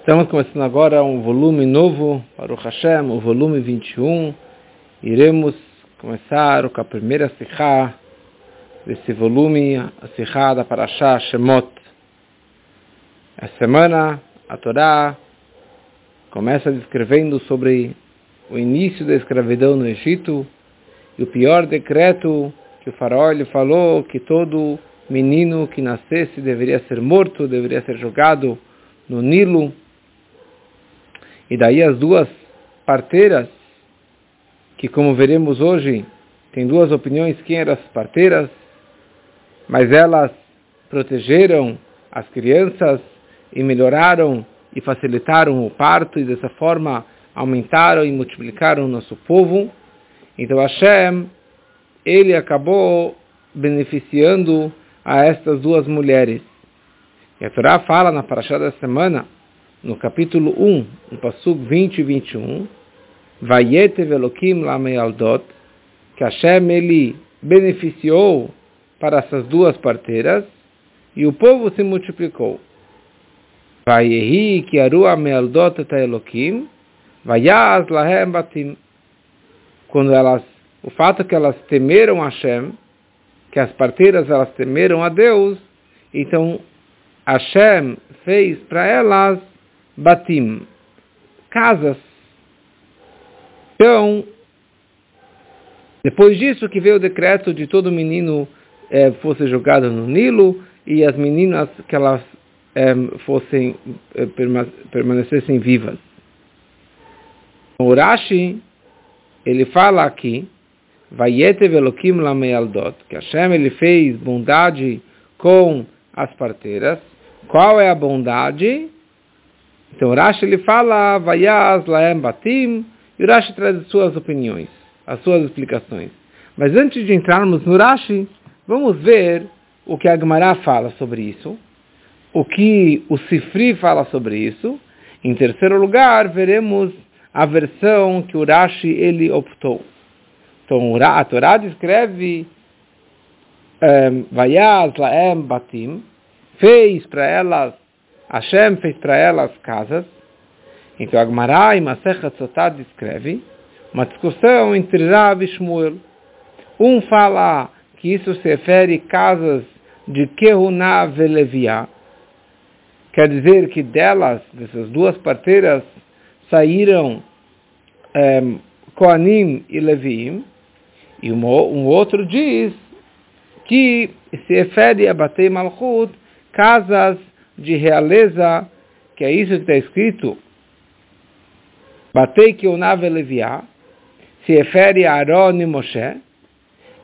Estamos começando agora um volume novo para o Hashem, o volume 21. Iremos começar com a primeira Sikha desse volume, a Sikha da Parashá Shemot. Essa semana, a Torá começa descrevendo sobre o início da escravidão no Egito e o pior decreto que o faraó lhe falou que todo menino que nascesse deveria ser morto, deveria ser jogado no Nilo. E daí as duas parteiras, que como veremos hoje, tem duas opiniões quem eram as parteiras, mas elas protegeram as crianças e melhoraram e facilitaram o parto e dessa forma aumentaram e multiplicaram o nosso povo. Então Hashem, ele acabou beneficiando a estas duas mulheres. E a Torá fala na Parashá da semana, no capítulo 1, no Passuk 20 e 21, Vayetev Elokim Lameyaldot, que Hashem ele beneficiou para essas duas parteiras, e o povo se multiplicou. Vayehi Kiaru Amealdot et Elokim, Vayaz Lahem Batim. Quando elas, o fato que elas temeram Hashem, que as parteiras elas temeram a Deus, então Hashem fez para elas batim, casas. Então, depois disso que veio o decreto de todo menino eh, fosse jogado no Nilo e as meninas que elas eh, fossem eh, permanecessem vivas. O Rashi, ele fala aqui, Vayetev Elokim Lamealdot, que Hashem ele fez bondade com as parteiras. Qual é a bondade? Então Rashi ele fala, Vayaz Laem Batim, e o Rashi traz as suas opiniões, as suas explicações. Mas antes de entrarmos no Rashi, vamos ver o que a Gemara fala sobre isso, o que o Sifri fala sobre isso. Em terceiro lugar, veremos a versão que o Rashi ele optou. Então a Torá descreve ehm, Vayaz Laem Batim, fez para elas, Hashem fez para elas casas. Então Agmará e Masechat Sotá descreve uma discussão entre Rav e Shmuel. Um fala que isso se refere casas de Kehuná Veleviá, quer dizer que delas, dessas duas parteiras, saíram ehm, Koanim e Leviim, e um, um outro diz que se refere a Batei Malchut, casas de realeza, que é isso que está escrito, Batei Kionave Leviá, se refere a Aaron e Moshe,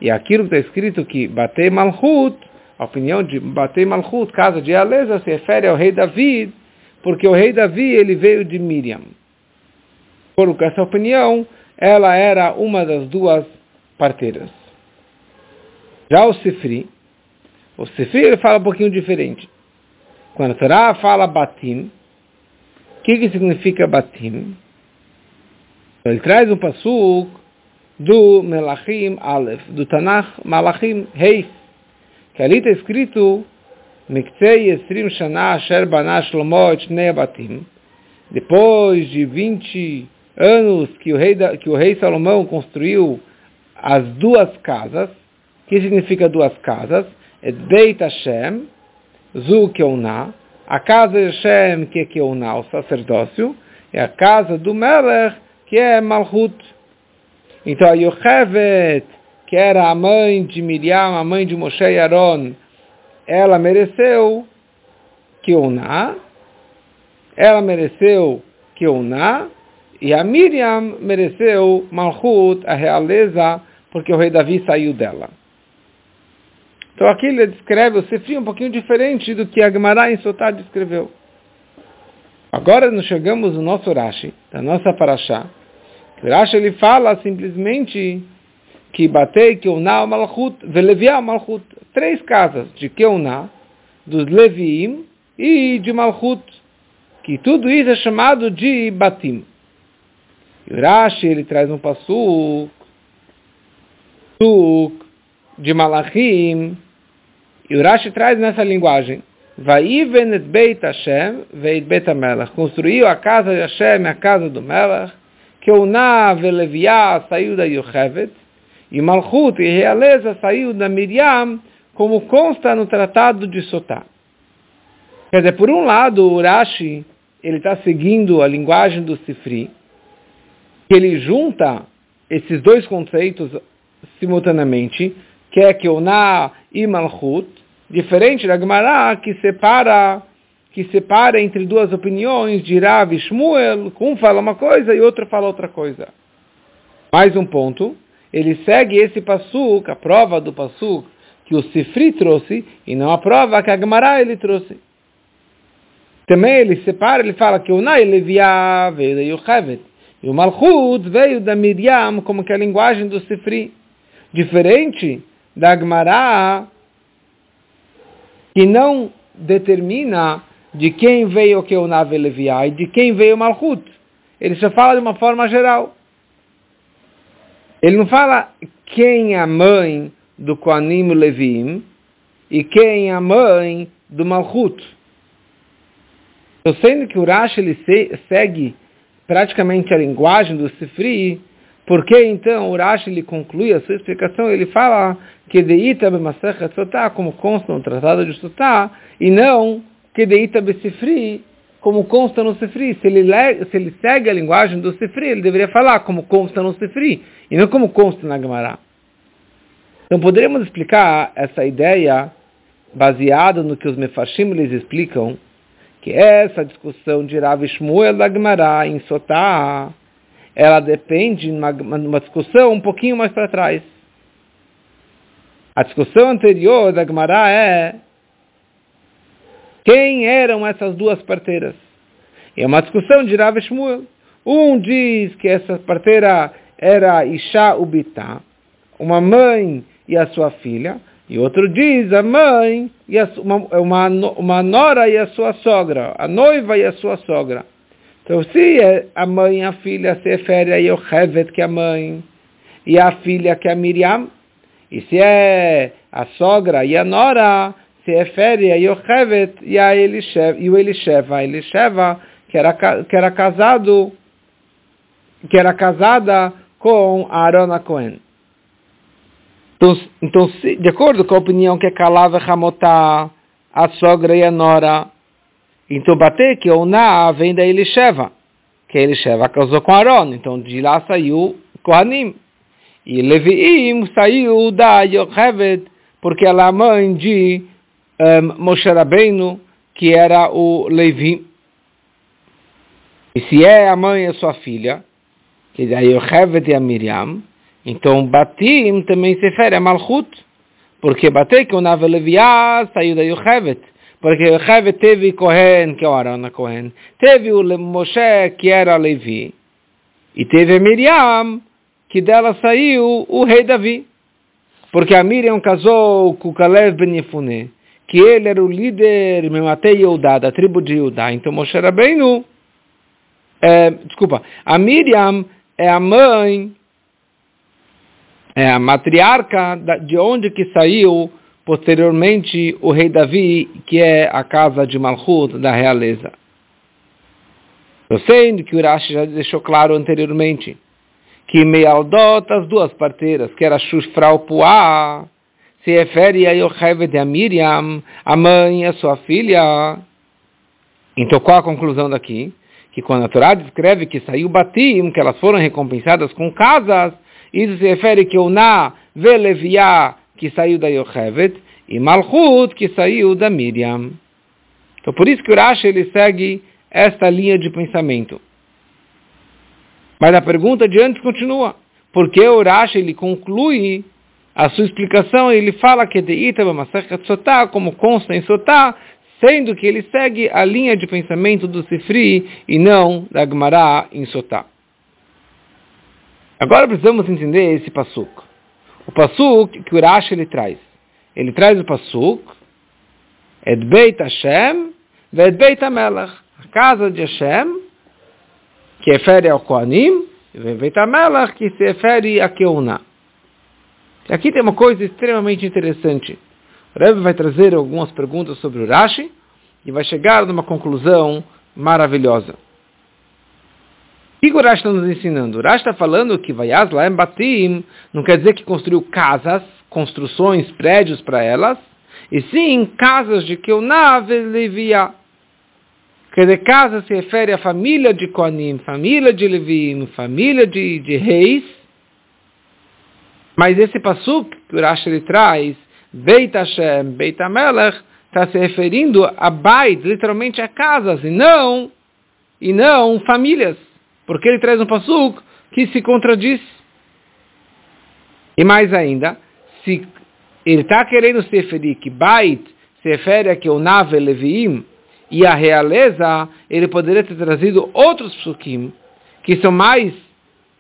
e aquilo que está escrito que Batei Malchut, a opinião de Batei Malchut, casa de realeza, se refere ao rei David, porque o rei Davi ele veio de Miriam. Por essa opinião, ela era uma das duas parteiras. Já o Sifri, o Sifri ele fala um pouquinho diferente. Quando a Torá fala batim, o que, que significa batim? Ele traz um passuk do Melachim Aleph, do Tanakh Malachim Reis, que ali está escrito Shana Asher Bana Shlomo Batim, depois de 20 anos que o rei, que o rei Salomão construiu as duas casas. Que significa duas casas? É Beit Hashem, Zu Keuná, a casa de Hashem, que é Keuná, o sacerdócio, é a casa do Melech, que é Malchut. Então a Yochevet, que era a mãe de Miriam, a mãe de Moshe e Aaron, ela mereceu Keuná, ela mereceu Keuná, e a Miriam mereceu Malchut, a realeza, porque o rei Davi saiu dela. Então aqui ele descreve o Sefri um pouquinho diferente do que a Gemara em Sotá descreveu. Agora nós chegamos no nosso Rashi, da nossa Parashá. O Rashi ele fala simplesmente que batei Keuná Malchut, Veleviá Malchut. Três casas de Keuná, dos Leviim e de Malchut. Que tudo isso é chamado de Batim. E o Rashi, ele traz um passuk de Malachim, e o Rashi traz nessa linguagem, Vaiven Beit Hashem veit Beit HaMelech. Construiu a casa de Hashem, a casa do Melech, que Na Veleviá saiu da Yochevet, e Malchut e Realeza saiu da Miriam, como consta no Tratado de Sotá. Quer dizer, por um lado, o Urashi ele está seguindo a linguagem do Sifri, que ele junta esses dois conceitos simultaneamente, que é Na e Malchut, diferente da Gemara, que separa que separa entre duas opiniões de Rav e Shmuel, um fala uma coisa e outro fala outra coisa. Mais um ponto, ele segue esse passuk, a prova do passuk que o Sifri trouxe, e não a prova que a Gemara ele trouxe. Também ele separa, ele fala que o Nai Leviá veio da Yochevet, e o Malchut veio da Miriam, como que é a linguagem do Sifri. Diferente da Gemara, que não determina de quem veio que o Nave Leviá e de quem veio Malchut. Ele só fala de uma forma geral. Ele não fala quem é a mãe do Koanim Levim e quem é a mãe do Malchut. Sendo que o Rashi ele segue praticamente a linguagem do Sifri, porque então o Rashi ele conclui a sua explicação, ele fala que deita b'masechet sotá, como consta no tratado de sotá, e não que deita b'sifri, como consta no Sifri. Se ele, se ele segue a linguagem do Sifri, ele deveria falar como consta no Sifri, e não como consta na Gemara. Então poderíamos explicar essa ideia baseada no que os Mefarshim eles explicam, que essa discussão de Rav Shmuel da Gemara em Sotá, ela depende de uma, uma discussão um pouquinho mais para trás. A discussão anterior da Gemara é quem eram essas duas parteiras? É uma discussão de Rav Shmuel. Um diz que essa parteira era Isha Ubitá, uma mãe e a sua filha. E outro diz a mãe, e a, uma, uma, uma nora e a sua sogra, a noiva e a sua sogra. Então, se é a mãe e a filha se refere a Yochevet, que é a mãe, e a filha, que é a Miriam, e se é a sogra e a nora, se refere a Yochevet e, a Elishev, e o Elisheva. Elisheva, que era, que era casado, que era casada com Aaron Cohen. Então, então se, de acordo com a opinião que Kalava Hamotá, a sogra e a nora, então bater que o Na vem da Elisheva, que Elisheva casou com Aaron, então de lá saiu Kohanim. E Leviim saiu da Yochevet, porque ela é a mãe de um, Moshe Rabbeinu, que era o Levi. E se é a mãe e a sua filha, que é a Yochevet e a Miriam, então Batim também se refere a Malchut, porque Batei que o Nave Leviá saiu da Yochevet, porque Yochevet teve Kohen, que é o Arana Kohen, teve o Moshe, que era Levi, e teve Miriam, que dela saiu o rei Davi. Porque a Miriam casou com o Kalev Ben que ele era o líder Mematei Yehudá, da tribo de Yehudá. Então Moshe Rabbeinu, é, desculpa, a Miriam é a mãe, é a matriarca de onde que saiu posteriormente o rei Davi, que é a casa de Malchut, da realeza. Eu sei que Urashi já deixou claro anteriormente, que Mealdot, as duas parteiras, que era Shushfrau Puah, se refere a Yocheved a Miriam, a mãe e a sua filha. Então qual a conclusão daqui? Que quando a Torá descreve que saiu Batim, que elas foram recompensadas com casas, isso se refere que o Na Veleviá, que saiu da Yocheved, e Malchut, que saiu da Miriam. Então por isso que o ele segue esta linha de pensamento. Mas a pergunta de antes continua. Por que o Rashi ele conclui a sua explicação, ele fala que de Itaba Masachat Sotá, como consta em Sotá, sendo que ele segue a linha de pensamento do Sifri e não da Gemara em Sotá. Agora precisamos entender esse Passuk. O Passuk que o Rashi ele traz. Ele traz o Passuk, Et Beit Hashem, Ved Beit HaMelech. A casa de Hashem, que refere ao Koanim, e Beit HaMelech, que se refere a Keunah. Aqui tem uma coisa extremamente interessante. O Rebbe vai trazer algumas perguntas sobre o Rashi. e vai chegar numa conclusão maravilhosa. O que o Rashi está nos ensinando? O Rashi está falando que Vayaz Laem Batim não quer dizer que construiu casas, construções, prédios para elas, e sim casas de Keunave Levia. Quer dizer, casa se refere à família de Koanim, família de Levim, família de, de reis. Mas esse passuk que o Rashi ele traz, Beit Hashem, Beit HaMelech, está se referindo a Bait, literalmente a casas, e não, e não famílias. Porque ele traz um passuk que se contradiz. E mais ainda, se ele está querendo se referir que Bait se refere a que o Nave Leviim e a realeza, ele poderia ter trazido outros psukim que são mais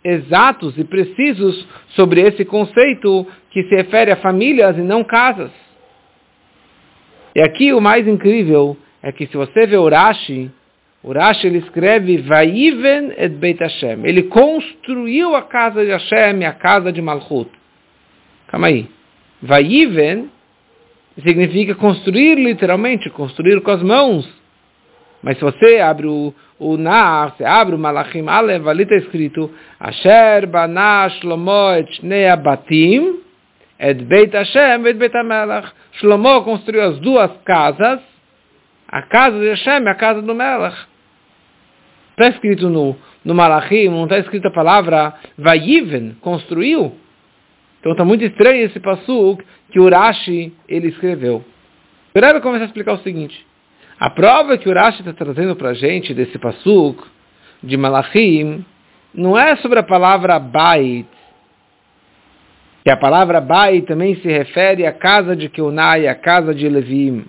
exatos e precisos sobre esse conceito que se refere a famílias e não casas. E aqui o mais incrível é que se você vê Urashi, Urashi ele escreve Vaiven et Beit Hashem. Ele construiu a casa de Hashem, a casa de Malchut. Calma aí. Vaiven significa construir literalmente, construir com as mãos. Mas se você abre o, o Nar, você abre o Malachim Alev, ali está escrito Asher Bana Shlomo et Shnei Abatim et Beit Hashem et Beit HaMelech. Shlomo construiu as duas casas, a casa de Hashem e a casa do Melech. Está escrito no, no Malachim, não está escrito a palavra Vayiven, construiu. Então está muito estranho esse passuk que Urashi ele escreveu. O Rebbe começa a explicar o seguinte. A prova que Urashi está trazendo para a gente desse passuk de Malachim não é sobre a palavra Bait, que a palavra Bait também se refere à casa de Keunai, à casa de Levim.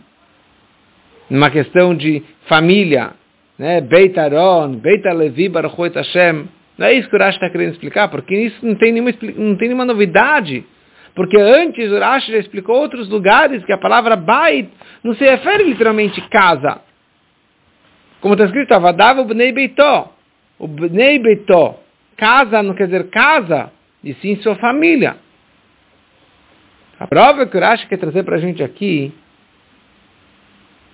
Numa questão de família, né? Beit Aron, Beit Levi, Baruch Hashem. Não é isso que o Urashi está querendo explicar, porque isso não tem nenhuma, não tem nenhuma novidade. Porque antes o Rashi já explicou outros lugares que a palavra Bait não se refere literalmente casa. Como está escrito, Avadav Bnei Beitó. O Bnei Beitó. Casa não quer dizer casa, e sim sua família. A prova que o Rashi quer trazer para a gente aqui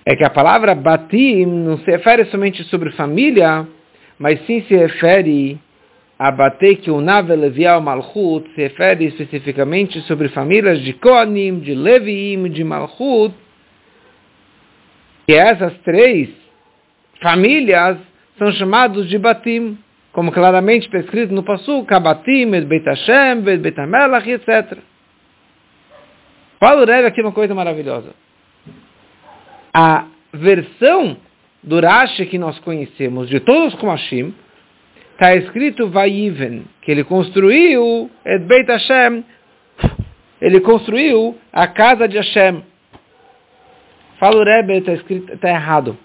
é que a palavra Batim não se refere somente sobre família, mas sim se refere Abatei que o Nave Levial Malchut se refere especificamente sobre famílias de Koanim, de Leviim, de Malchut, e essas três famílias são chamados de Batim, como claramente está escrito no Pasuk, Abatim, Beit Hashem, HaMelech, etc. Fala o Rebbe aqui uma coisa maravilhosa. A versão do Rashi que nós conhecemos, de todos os Kumashim, está escrito Vaiven, que ele construiu Et Beit Hashem, ele construiu a casa de Hashem. Fala o Rebbe, está escrito, está errado.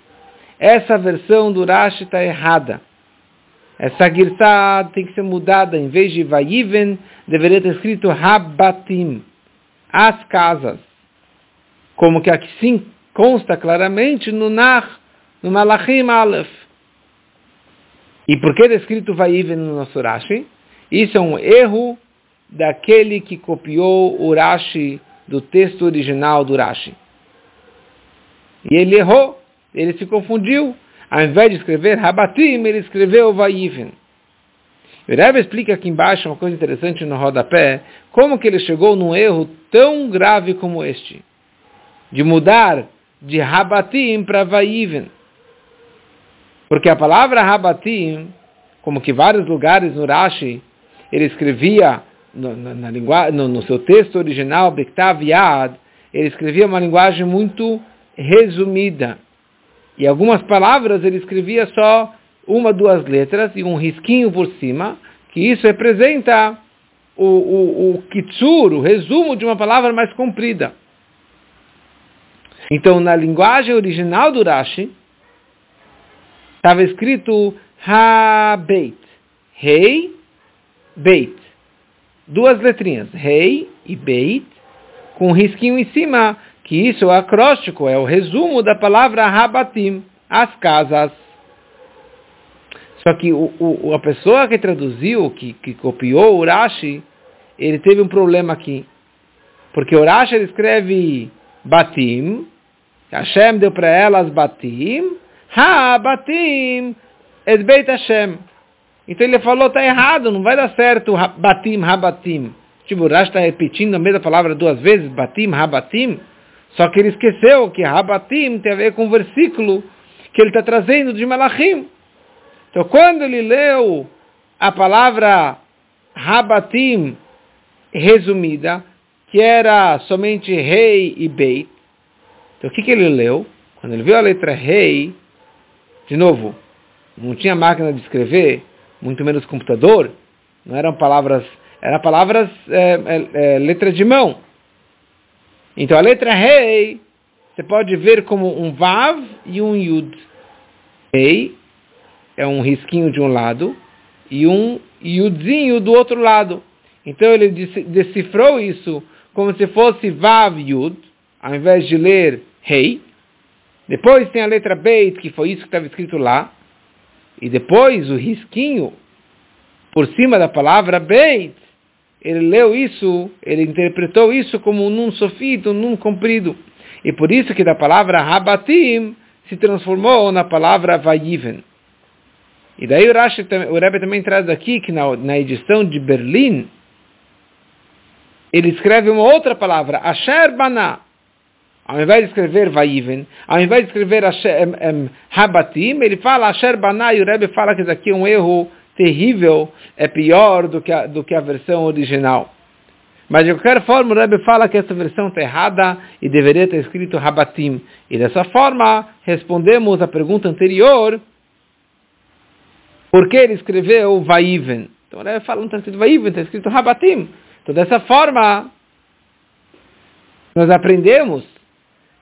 Essa versão do Rashi está errada. Essa girta tem que ser mudada. Em vez de Vaiven, deveria estar escrito Habatim, as casas. Como que aqui sim consta claramente no Nach, no Malachim Aleph. E por que é descrito Vaiven no nosso Rashi? Isso é um erro daquele que copiou o Rashi do texto original do Rashi. E ele errou, ele se confundiu. Ao invés de escrever Rabatim, ele escreveu Vaiven. O Rebbe explica aqui embaixo uma coisa interessante no rodapé, como que ele chegou num erro tão grave como este, de mudar de Rabatim para Vaiven. Porque a palavra Rabatim, como que vários lugares no Rashi, ele escrevia no, na, na no, no, seu texto original, Bektav Yad, ele escrevia uma linguagem muito resumida. E algumas palavras ele escrevia só uma, duas letras e um risquinho por cima, que isso representa o, o, o kitsur, o resumo de uma palavra mais comprida. Então, na linguagem original do Rashi, estava escrito Ha-Beit. Rei, Beit. Duas letrinhas, Rei e Beit, com um risquinho em cima, que isso é o acróstico, é o resumo da palavra Rabatim, as casas. Só que o, o, a pessoa que traduziu, que, que copiou o Rashi, ele teve um problema aqui. Porque o Rashi escreve Batim, Hashem deu para elas batim, ha batim et Hashem. Então ele falou, está errado, não vai dar certo batim, ha batim. Tipo, o Rashi está repetindo a mesma palavra duas vezes, batim, ha batim. Só que ele esqueceu que Habatim tem a ver com o versículo que ele está trazendo de Malachim. Então, quando ele leu a palavra Habatim resumida, que era somente rei e beit, então o que, que ele leu? Quando ele viu a letra rei, de novo, não tinha máquina de escrever, muito menos computador, não eram palavras, eram palavras, é, é, é, letra de mão. Então a letra rei, você pode ver como um vav e um yud. Rei é um risquinho de um lado e um yudzinho do outro lado. Então ele decifrou isso como se fosse vav yud, ao invés de ler rei. Depois tem a letra beit, que foi isso que estava escrito lá. E depois o risquinho por cima da palavra beit ele leu isso, ele interpretou isso como um num sofito, um num comprido. E por isso que da palavra Habatim se transformou na palavra Vayiven. E daí o, Rashi, o Rebbe também traz aqui que na, na edição de Berlim, ele escreve uma outra palavra, Asher Bana. Ao invés de escrever Vayiven, ao invés de escrever Asher, Habatim, ele fala Asher Bana e o Rebbe fala que isso aqui é um erro terrível, é pior do que a, do que a versão original. Mas de qualquer forma, o Rebbe fala que essa versão está errada e deveria ter escrito Rabatim. E dessa forma, respondemos a pergunta anterior, por que ele escreveu Vaiven? Então o Rebbe fala, não está escrito Vaiven, está escrito Rabatim. Então dessa forma, nós aprendemos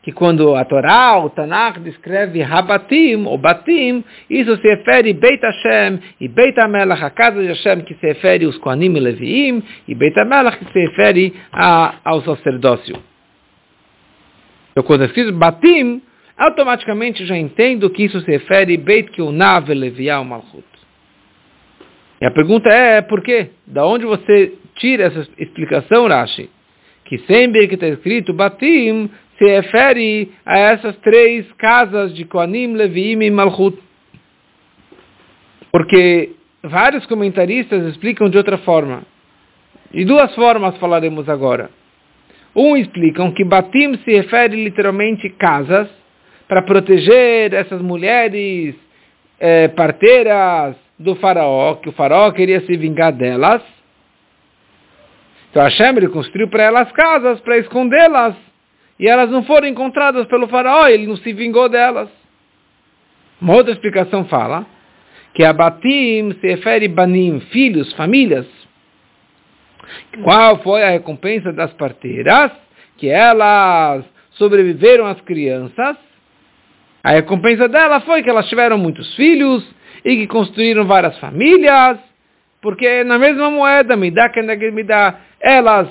que quando a Torá, o Tanakh, descreve Habatim, ou Batim, isso se refere Beit Hashem e Beit HaMelech, a casa de Hashem, que se refere aos Kohanim e Leviim, e Beit HaMelech, que se refere a, ao sacerdócio. Então, quando é escrito Batim, automaticamente já entendo que isso se refere Beit Keunav Leviah Malchut. E a pergunta é, por quê? Da onde você tira essa explicação, Rashi? Que sempre que está escrito Batim, se refere a essas três casas de Koanim, Leviim e Malchut. Porque vários comentaristas explicam de outra forma. De duas formas falaremos agora. Um explicam que Batim se refere literalmente casas para proteger essas mulheres é, parteiras do faraó, que o faraó queria se vingar delas. Então Hashem construiu para elas casas para escondê-las e elas não foram encontradas pelo faraó, ele não se vingou delas. Uma outra explicação fala que Abatim se refere banim, filhos, famílias. Qual foi a recompensa das parteiras? Que elas sobreviveram às crianças. A recompensa dela foi que elas tiveram muitos filhos e que construíram várias famílias, porque na mesma moeda, me dá que me dá, elas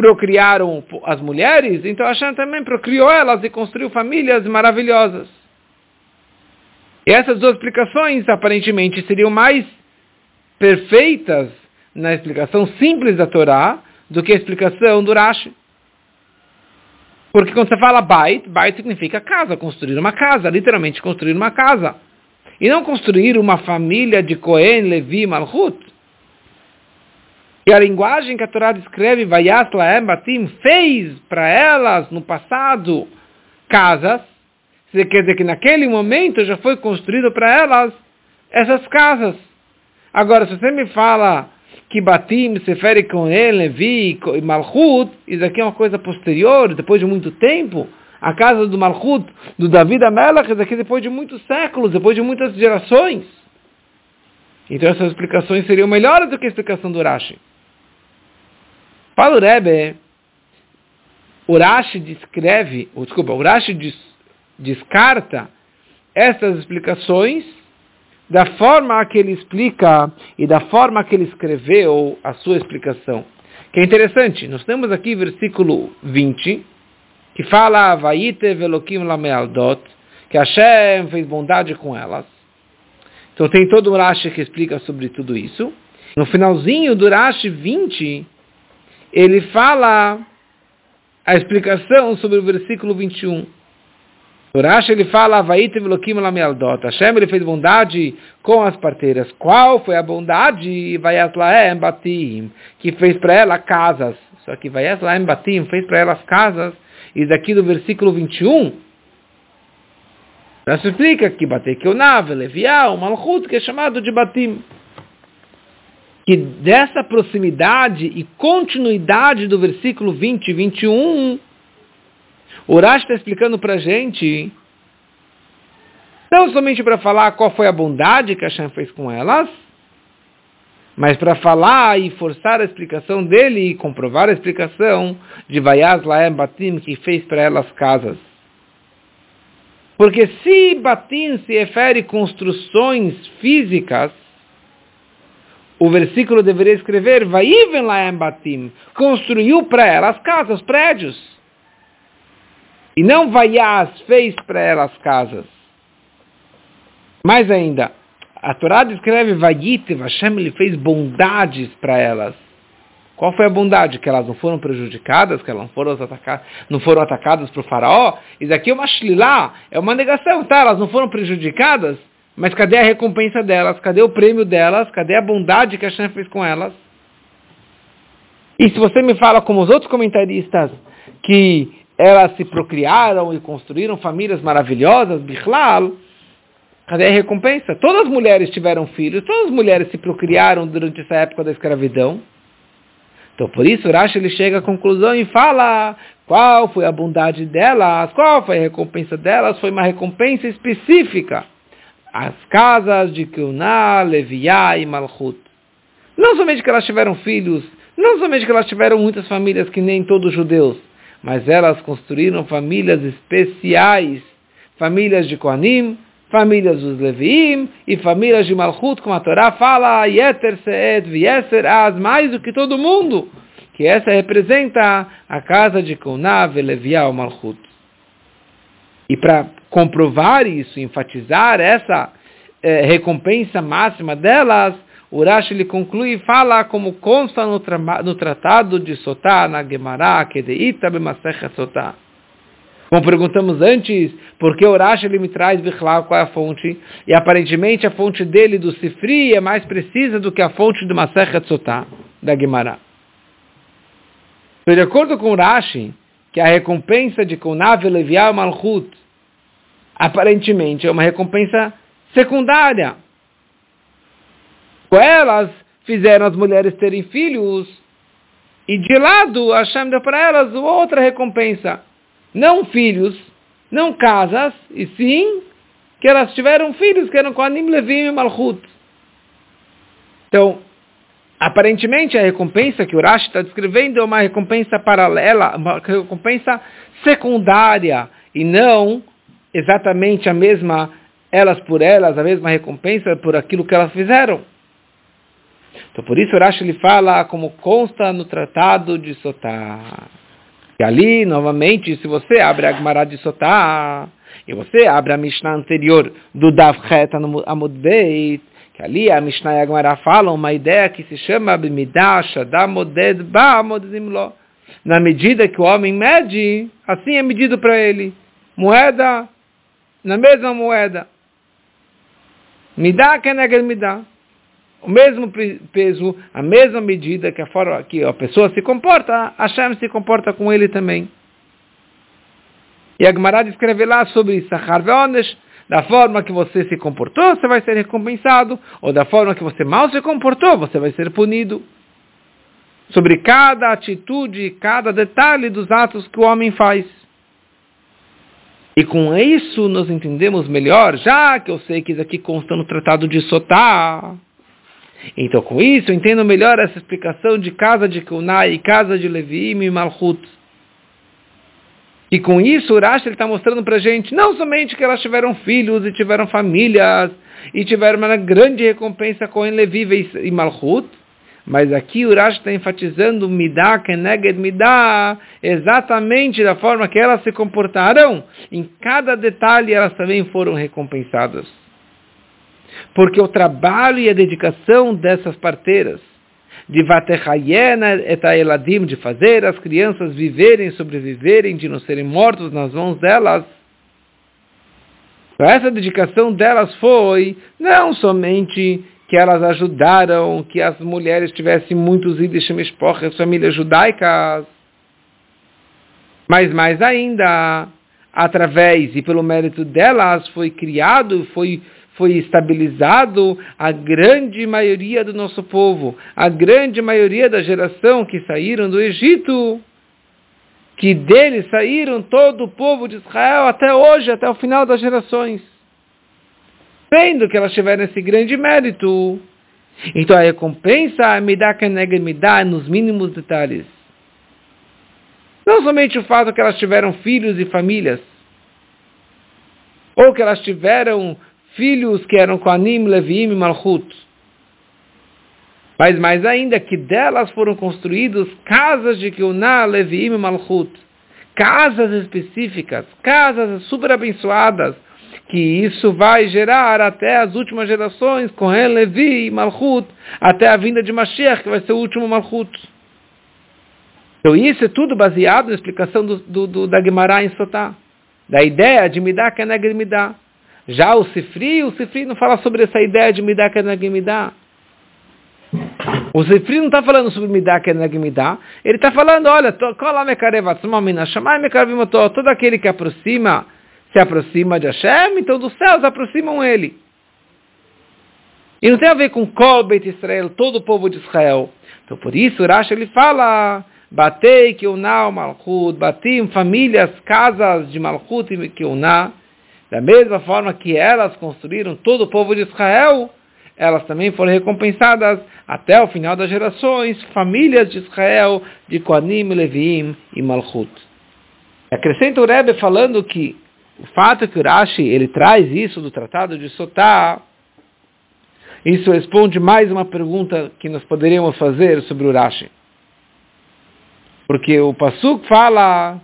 procriaram as mulheres, então Hashem também procriou elas e construiu famílias maravilhosas. E essas duas explicações aparentemente seriam mais perfeitas na explicação simples da Torá do que a explicação do Rashi. Porque quando você fala bait, bait significa casa, construir uma casa, literalmente construir uma casa. E não construir uma família de Cohen, Levi, Malchut. E a linguagem que a Torá descreve, Vayas Laem Batim, fez para elas no passado casas, quer dizer que naquele momento já foi construído para elas essas casas. Agora, se você me fala que Batim se refere com ele, Levi e Malchut, isso aqui é uma coisa posterior, depois de muito tempo, a casa do Malchut, do David Amelach, isso aqui depois de muitos séculos, depois de muitas gerações. Então essas explicações seriam melhores do que a explicação do Rashi. Fala o Rebbe, Urashi descreve, ou, desculpa, Urashi des, descarta essas explicações da forma que ele explica e da forma que ele escreveu a sua explicação. Que é interessante, nós temos aqui versículo 20, que fala, Vaite velokim lamealdot, que Hashem fez bondade com elas. Então tem todo o Rashi que explica sobre tudo isso. No finalzinho do Rashi 20, ele fala a explicação sobre o versículo 21. Urash ele fala. Hashem ele fez bondade com as parteiras. Qual foi a bondade? Vayat Laem Batim, que fez para ela casas. Só que Vayat Laem Batim fez para elas casas. E daqui do versículo 21, se explica que Batei Keunav, Levial, Malchut, que é chamado de Batim. Que dessa proximidade e continuidade do versículo 20 e 21, o Urash está explicando para a gente, não somente para falar qual foi a bondade que Hashem fez com elas, mas para falar e forçar a explicação dele e comprovar a explicação de Vayaz Laem Batim, que fez para elas casas. Porque se Batim se refere construções físicas, o versículo deveria escrever Vaiven Laem construiu para elas casas, prédios. E não Vaias fez para elas casas. Mais ainda, a Torá descreve Vayitiv, Hashem ele fez bondades para elas. Qual foi a bondade? Que elas não foram prejudicadas, que elas não foram, atacadas, não foram atacadas por faraó? Isso aqui é uma shlilá, é uma negação, tá? Elas não foram prejudicadas, mas cadê a recompensa delas? Cadê o prêmio delas? Cadê a bondade que a Hashem fez com elas? E se você me fala, como os outros comentaristas, que elas se procriaram e construíram famílias maravilhosas, Bichlal, cadê a recompensa? Todas as mulheres tiveram filhos, todas as mulheres se procriaram durante essa época da escravidão. Então, por isso, Rashi ele chega à conclusão e fala qual foi a bondade delas, qual foi a recompensa delas, foi uma recompensa específica. As casas de Kuná, Leviá e Malchut. Não somente que elas tiveram filhos, não somente que elas tiveram muitas famílias que nem todos os judeus, mas elas construíram famílias especiais, famílias de Kohanim, famílias dos Leviim e famílias de Malchut, como a Torá fala, Yeter Seed Vieser Az, mais do que todo mundo, que essa representa a casa de Konav, Leviá, Malchut. E para comprovar isso, enfatizar essa eh, recompensa máxima delas, Urash ele conclui e fala como consta no, tra no tratado de Sotá, na Gemara, Kedeita B'Masech Sotá. Como perguntamos antes, por que Urash ele me traz Bichlal, qual é a fonte? E aparentemente a fonte dele do Sifri é mais precisa do que a fonte do Masech Sotá, da Gemara. De acordo com Urashi, que a recompensa de Kunav Levial Malchut, aparentemente é uma recompensa secundária elas fizeram as mulheres terem filhos, e de lado Hashem deu para elas outra recompensa. Não filhos, não casas, e sim que elas tiveram filhos que eram com Anim Levim e Malchut. Então, aparentemente a recompensa que o Rashi está descrevendo é uma recompensa paralela, uma recompensa secundária, e não exatamente a mesma, elas por elas, a mesma recompensa por aquilo que elas fizeram. Então por isso Rashi ele fala como consta no tratado de Sotá. E ali, novamente, se você abre a Gemara de Sotá, e você abre a Mishnah anterior do Dav Chet Amud Beit, que ali a Mishnah e a Gemara falam uma ideia que se chama Moded Ba Modezimlo. Na medida que o homem mede, assim é medido para ele. Moeda, na mesma moeda. Midá que negar midá o mesmo peso, a mesma medida que a forma que a pessoa se comporta, Hashem se comporta com ele também. E a Gemara descreve lá sobre Sachar Veonesh, da forma que você se comportou, você vai ser recompensado, ou da forma que você mal se comportou, você vai ser punido. Sobre cada atitude, cada detalhe dos atos que o homem faz. E com isso nós entendemos melhor, já que eu sei que isso aqui consta no Tratado de Sotá, então, com isso, eu entendo melhor essa explicação de casa de Kunai e casa de Leviim e Malchut. E com isso, Urash está mostrando para a gente não somente que elas tiveram filhos e tiveram famílias e tiveram uma grande recompensa com Levi e Malchut, mas aqui Urash está enfatizando Midah, Keneged Midah, exatamente da forma que elas se comportaram. Em cada detalhe elas também foram recompensadas porque o trabalho e a dedicação dessas parteiras, de Vatechayena eladim, de fazer as crianças viverem, sobreviverem, de não serem mortos nas mãos delas, essa dedicação delas foi não somente que elas ajudaram que as mulheres tivessem muitos Yiddish as famílias judaicas, mas mais ainda, através e pelo mérito delas foi criado, foi foi estabilizado a grande maioria do nosso povo, a grande maioria da geração que saíram do Egito, que dele saíram todo o povo de Israel até hoje, até o final das gerações. Vendo que elas tiveram esse grande mérito. Então a recompensa me dá que me dá nos mínimos detalhes. Não somente o fato que elas tiveram filhos e famílias, ou que elas tiveram filhos que eram Koanim, Leviim e Malchut. Mas mais ainda, que delas foram construídos casas de Keuná, Leviim e Malchut. Casas específicas, casas super abençoadas, que isso vai gerar até as últimas gerações, Kohen, Levi Malchut, até a vinda de Mashiach, que vai ser o último Malchut. Então isso é tudo baseado na explicação do, do, do da Gemara em Sotá, da ideia de Midah Keneged Midah. Já o Sifri, o Sifri não fala sobre essa ideia de Midah Keneg Midah. O Sifri não está falando sobre Midah Keneg Midah. Ele está falando, olha, todo aquele que aproxima, se aproxima de Hashem, então dos céus aproximam ele. E não tem a ver com Kol Israel, todo o povo de Israel. Então por isso Rashi ele fala, Batei Kiunah Malchut, batim famílias, casas de Malchut e Kiunah, da mesma forma que elas construíram todo o povo de Israel, elas também foram recompensadas até o final das gerações, famílias de Israel, de Koanim, Leviim e Malchut. Acrescenta o Rebbe falando que o fato que o Rashi ele traz isso do Tratado de Sotá, isso responde mais uma pergunta que nós poderíamos fazer sobre o Rashi. Porque o Pasuk fala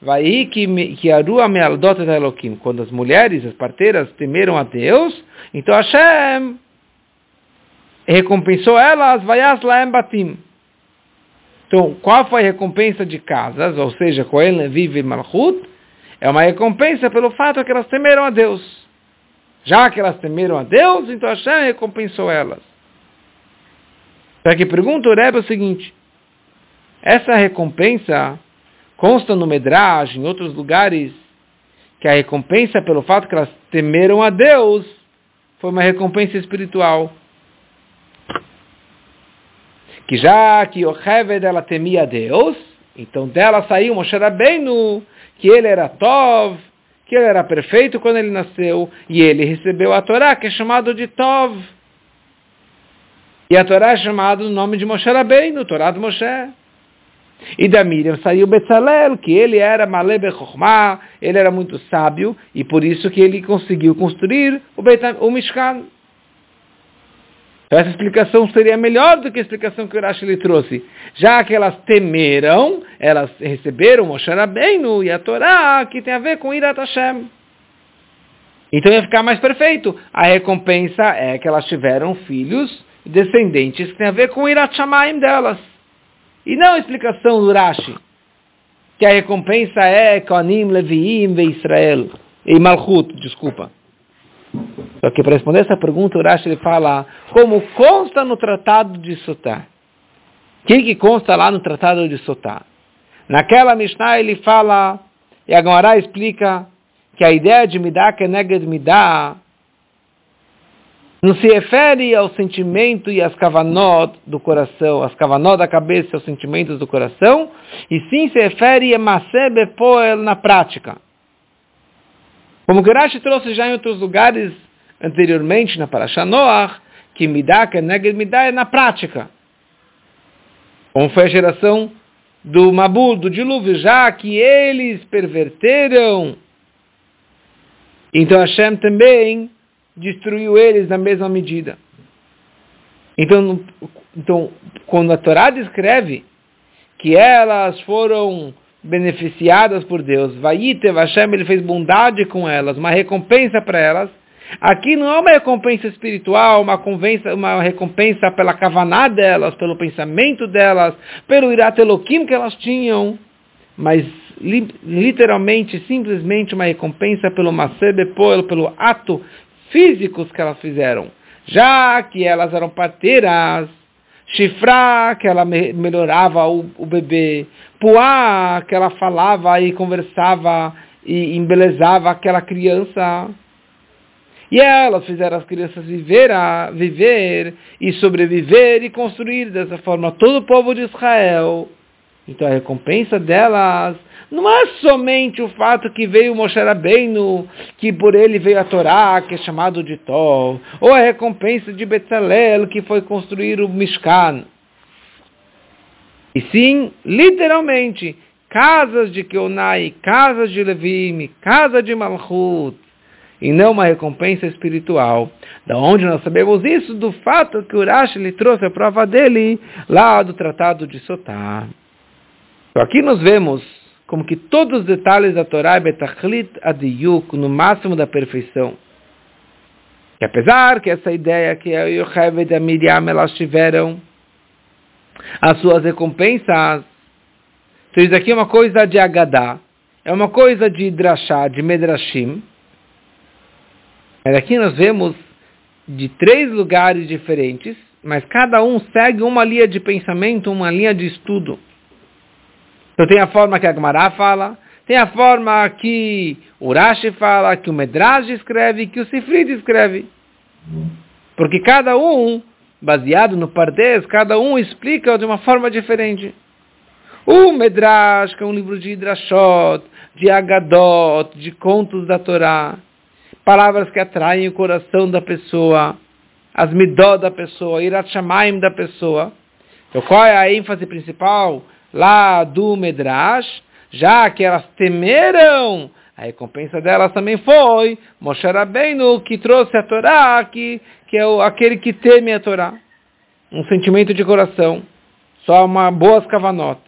Vai que arua mealdot Elohim. Quando as mulheres, as parteiras, temeram a Deus, então Hashem recompensou elas, vaias laem batim. Então, qual foi a recompensa de casas, ou seja, Cohen, vive Malchut? É uma recompensa pelo fato que elas temeram a Deus. Já que elas temeram a Deus, então Hashem recompensou elas. Só que pergunta o Rebbe o seguinte, essa recompensa Consta no Medrash, em outros lugares, que a recompensa pelo fato que elas temeram a Deus foi uma recompensa espiritual. Que já que Yocheved ela temia a Deus, então dela saiu Moshe Rabbeinu, que ele era Tov, que ele era perfeito quando ele nasceu, e ele recebeu a Torá, que é chamado de Tov. E a Torá é chamada no nome de Moshe Rabbeinu, Torá de Moshe. E da Miriam saiu Betzalel, que ele era Malebe Chokhmah, ele era muito sábio, e por isso que ele conseguiu construir o, Beitam, o Mishkan. Então essa explicação seria melhor do que a explicação que o Rashi lhe trouxe. Já que elas temeram, elas receberam Moshe Rabbeinu e a Torá, que tem a ver com Irat Hashem. Então ia ficar mais perfeito. A recompensa é que elas tiveram filhos descendentes que tem a ver com Irat Shamayim delas. E não a explicação do Rashi, que a recompensa é Koanim, Leviim ve Israel, e Malchut, desculpa. Só que para responder essa pergunta, o Rashi ele fala, como consta no Tratado de Sotá. O que, que consta lá no Tratado de Sotá? Naquela Mishnah ele fala, e a Gemara explica, que a ideia de Midah, que é neged Midah, não se refere ao sentimento e às kavanot do coração, as kavanot da cabeça e aos sentimentos do coração, e sim se refere a Masebe Poel na prática. Como Gerash trouxe já em outros lugares anteriormente na Parasha Noach, que Midah, que Neged Midah é na prática. Como foi a geração do Mabul, do dilúvio, já que eles perverteram. Então Hashem também destruiu eles na mesma medida. Então, então quando a Torá descreve que elas foram beneficiadas por Deus, Vaitev Hashem, ele fez bondade com elas, uma recompensa para elas, Aqui não é uma recompensa espiritual, uma, convença, uma recompensa pela kavaná delas, pelo pensamento delas, pelo irat Elohim que elas tinham, mas literalmente, simplesmente uma recompensa pelo Masebe pelo ato físicos que elas fizeram. Já que elas eram parteiras, chifrar, que ela melhorava o, o bebê, puá, que ela falava e conversava e embelezava aquela criança. E elas fizeram as crianças viver, a, viver e sobreviver e construir dessa forma todo o povo de Israel. Então a recompensa delas não é somente o fato que veio Moshe Rabbeinu, que por ele veio a Torá, que é chamado de Tov, ou a recompensa de Betzalel, que foi construir o Mishkan. E sim, literalmente, casas de Keonai, casas de Levim, casa de Malchut, e não uma recompensa espiritual. Da onde nós sabemos isso? Do fato que Urash lhe trouxe a prova dele lá do Tratado de Sotá. Então aqui nós vemos como que todos os detalhes da Torá é betachlit adiyuk, no máximo da perfeição. E apesar que essa ideia que a Yocheved e a Miriam elas tiveram as suas recompensas, então isso aqui é uma coisa de Agadá, é uma coisa de Drashá, de Medrashim, mas aqui nós vemos de três lugares diferentes, mas cada um segue uma linha de pensamento, uma linha de estudo. Então tem a forma que a Gemara fala, tem a forma que o Rashi fala, que o Medrash escreve, que o Sifrid escreve. Porque cada um, baseado no Pardes, cada um explica de uma forma diferente. O Medrash, que é um livro de Hidrashot, de Agadot, de contos da Torá, palavras que atraem o coração da pessoa, as midó da pessoa, irat shamaim da pessoa. Então qual é a ênfase principal? lá do Medrash, já que elas temeram, a recompensa delas também foi Moshe Rabbeinu, que trouxe a Torá, que, que é o, aquele que teme a Torá. Um sentimento de coração. Só uma boas kavanot.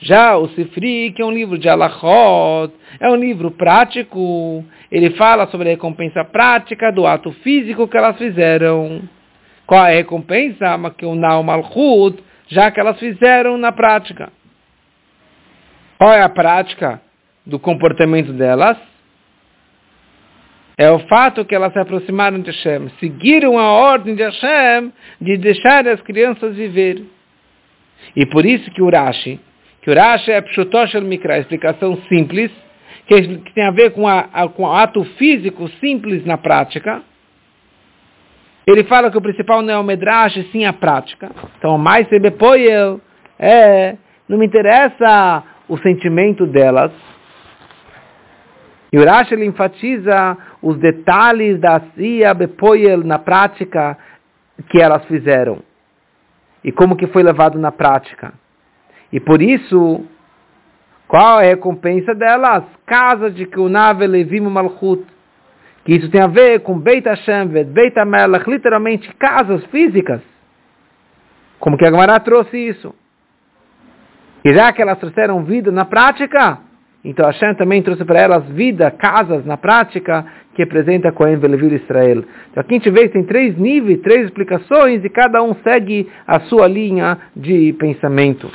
Já o Sifri, que é um livro de Alachot, é um livro prático. Ele fala sobre a recompensa prática do ato físico que elas fizeram. Qual é a recompensa? Makeunau Malchut, já que elas fizeram na prática. Qual é a prática do comportamento delas? É o fato que elas se aproximaram de Hashem, seguiram a ordem de Hashem de deixar as crianças viver. E por isso que o Rashi, que o Rashi é Pshutoshel Mikra, explicação simples, que, que, tem a ver com, a, a, com o ato físico simples na prática, ele fala que o principal não é o medrash, sim a prática. Então, mais sebepoel é, não me interessa o sentimento delas. E o Rashi ele enfatiza os detalhes da Sia Bepoel na prática que elas fizeram. E como que foi levado na prática. E por isso, qual é a recompensa delas? Casas de Kunave Levim Malchut que isso tem a ver com Beit Hashem, Beit HaMelech, literalmente casas físicas. Como que a Gemara trouxe isso? E já que elas trouxeram vida na prática, então Hashem também trouxe para elas vida, casas na prática, que representa Cohen Velevil Israel. Então aqui a gente vê que tem três níveis, três explicações, e cada um segue a sua linha de pensamento.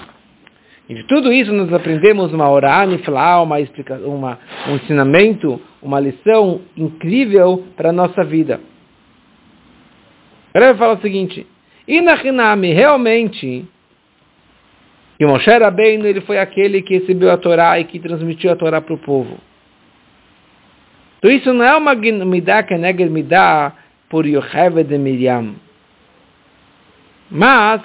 E de tudo isso nós aprendemos uma orá uma, uma, um ensinamento, uma lição incrível para a nossa vida. Ele fala o seguinte, Inachinami, realmente, que Moshe Rabbeinu ele foi aquele que recebeu a Torá e que transmitiu a Torá para o povo. Então isso não é uma midá que nega midá por Yocheved de Miriam. Mas,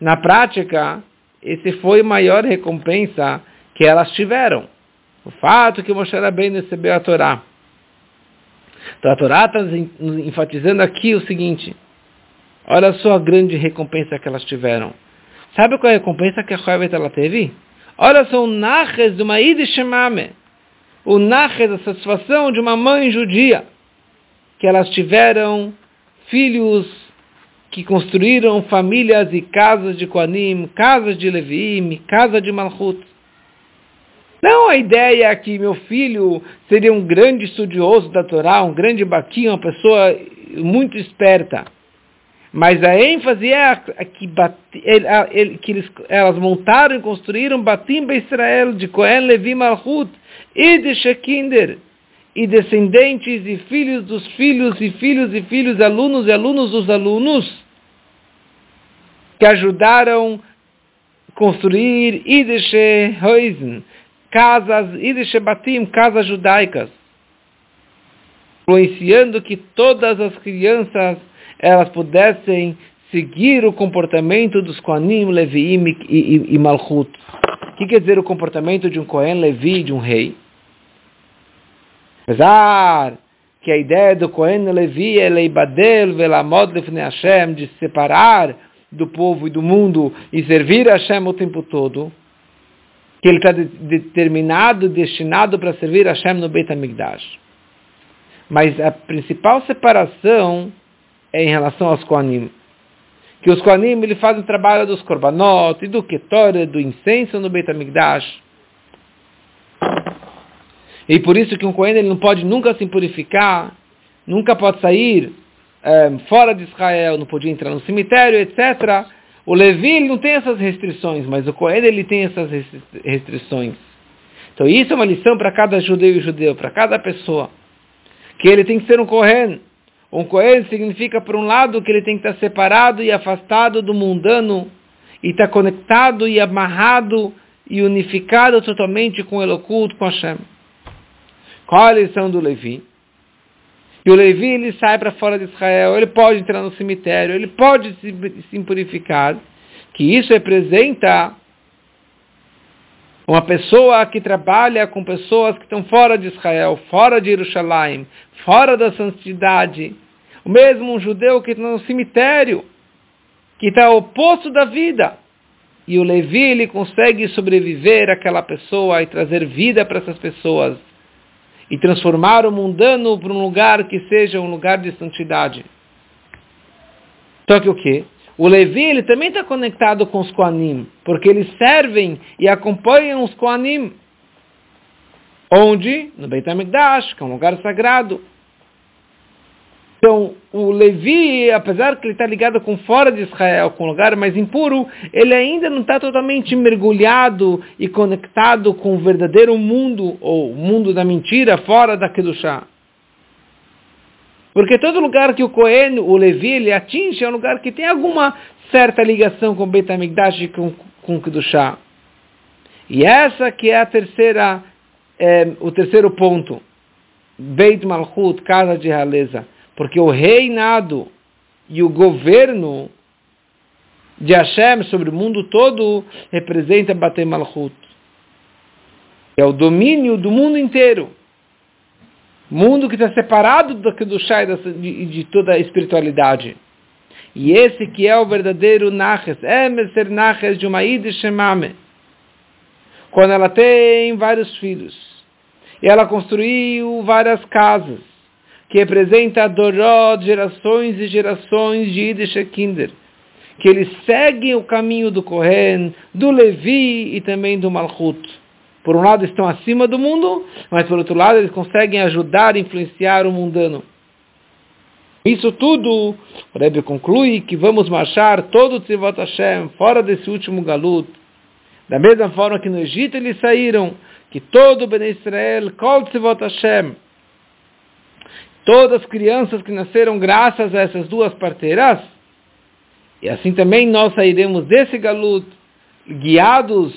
na prática, esse foi a maior recompensa que elas tiveram. O fato que Moshe Rabbeinu recebeu a Torá. Então a Torá está enfatizando aqui o seguinte, olha só a grande recompensa que elas tiveram. Sabe qual é a recompensa que a Chovet ela teve? Olha só o naches de uma Idishemame. O naches, a satisfação de uma mãe judia. Que elas tiveram filhos que construíram famílias e casas de Koanim, casas de Levim, casa de Malchut. Não a ideia que meu filho seria um grande estudioso da Torá, um grande baquinho, uma pessoa muito esperta. Mas a ênfase é que, bate, ele, que eles, elas montaram e construíram Batim Israel de Cohen Levi Malchut e de Shekinder e descendentes e filhos dos filhos e filhos e filhos, alunos e alunos dos alunos que ajudaram construir Ideshe Häusen, casas, Ideshe Batim, casas judaicas, influenciando que todas as crianças elas pudessem seguir o comportamento dos Kohanim, Leviim e, e, e Malchut. O que quer dizer o comportamento de um Kohen, Levi, de um rei? Apesar que a ideia do Kohen, Levi é Leibadel, Velamod, Lefne Hashem, de separar do povo e do mundo e servir a Hashem o tempo todo, que ele está de, determinado, destinado para servir a Hashem no Beit HaMikdash. Mas a principal separação é em relação aos Kohanim. Que os Kohanim ele fazem o trabalho dos Korbanot e do Ketor, do incenso no Beit HaMikdash. E por isso que um Kohen ele não pode nunca se purificar, nunca pode sair é, fora de Israel, não podia entrar no cemitério, etc. O Levi ele não tem essas restrições, mas o Kohen ele tem essas restrições. Então isso é uma lição para cada judeu e judeu, para cada pessoa. Que ele tem que ser um Kohen. Um Kohen significa, por um lado, que ele tem que estar separado e afastado do mundano, e estar conectado e amarrado e unificado totalmente com o Eloculto, com Hashem. Qual a lição do Levi? E o Levi ele sai para fora de Israel, ele pode entrar no cemitério, ele pode se, se purificar, que isso representa uma pessoa que trabalha com pessoas que estão fora de Israel, fora de Jerusalém, fora da santidade. O mesmo um judeu que está no cemitério, que está oposto da vida. E o Levi ele consegue sobreviver àquela pessoa e trazer vida para essas pessoas e transformar o mundano para um lugar que seja um lugar de santidade. Só que o quê? O Levi ele também está conectado com os Koanim, porque eles servem e acompanham os Koanim. Onde? No Beit HaMikdash, que é um lugar sagrado. Então, o Levi, apesar que ele está ligado com fora de Israel, com um lugar mais impuro, ele ainda não está totalmente mergulhado e conectado com o verdadeiro mundo, ou o mundo da mentira, fora da Kedushá. Porque todo lugar que o Cohen, o Levi, ele atinge é um lugar que tem alguma certa ligação com Beit HaMikdash e com, com. E essa que é a terceira, é, o terceiro ponto. Beit Malchut, casa de realeza porque o reinado e o governo de Hashem sobre o mundo todo representa Batei Malchut. É o domínio do mundo inteiro. Mundo que está separado do Kedushá e de, de toda a espiritualidade. E esse que é o verdadeiro Naches, Emeser Naches de uma Shemame. Quando ela tem vários filhos. E ela construiu várias casas que representa Dorot, gerações e gerações de Yiddish Kinder, que eles seguem o caminho do Kohen, do Levi e também do Malchut. Por um lado estão acima do mundo, mas por outro lado eles conseguem ajudar e influenciar o mundano. Isso tudo, o Rebbe conclui que vamos marchar todo o Tzivot Hashem fora desse último galut. Da mesma forma que no Egito eles saíram, que todo o Ben Israel, Kol Tzivot Hashem, todas as crianças que nasceram graças a essas duas parteiras, e assim também nós sairemos desse galut, guiados,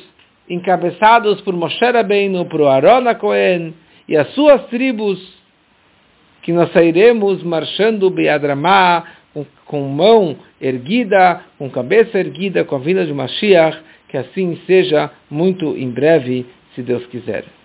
encabeçados por Moshe Rabbeinu, por Aaron Cohen e as suas tribos, que nós sairemos marchando Beadramá, com, com mão erguida, com cabeça erguida, com a vinda de Mashiach, que assim seja muito em breve, se Deus quiser.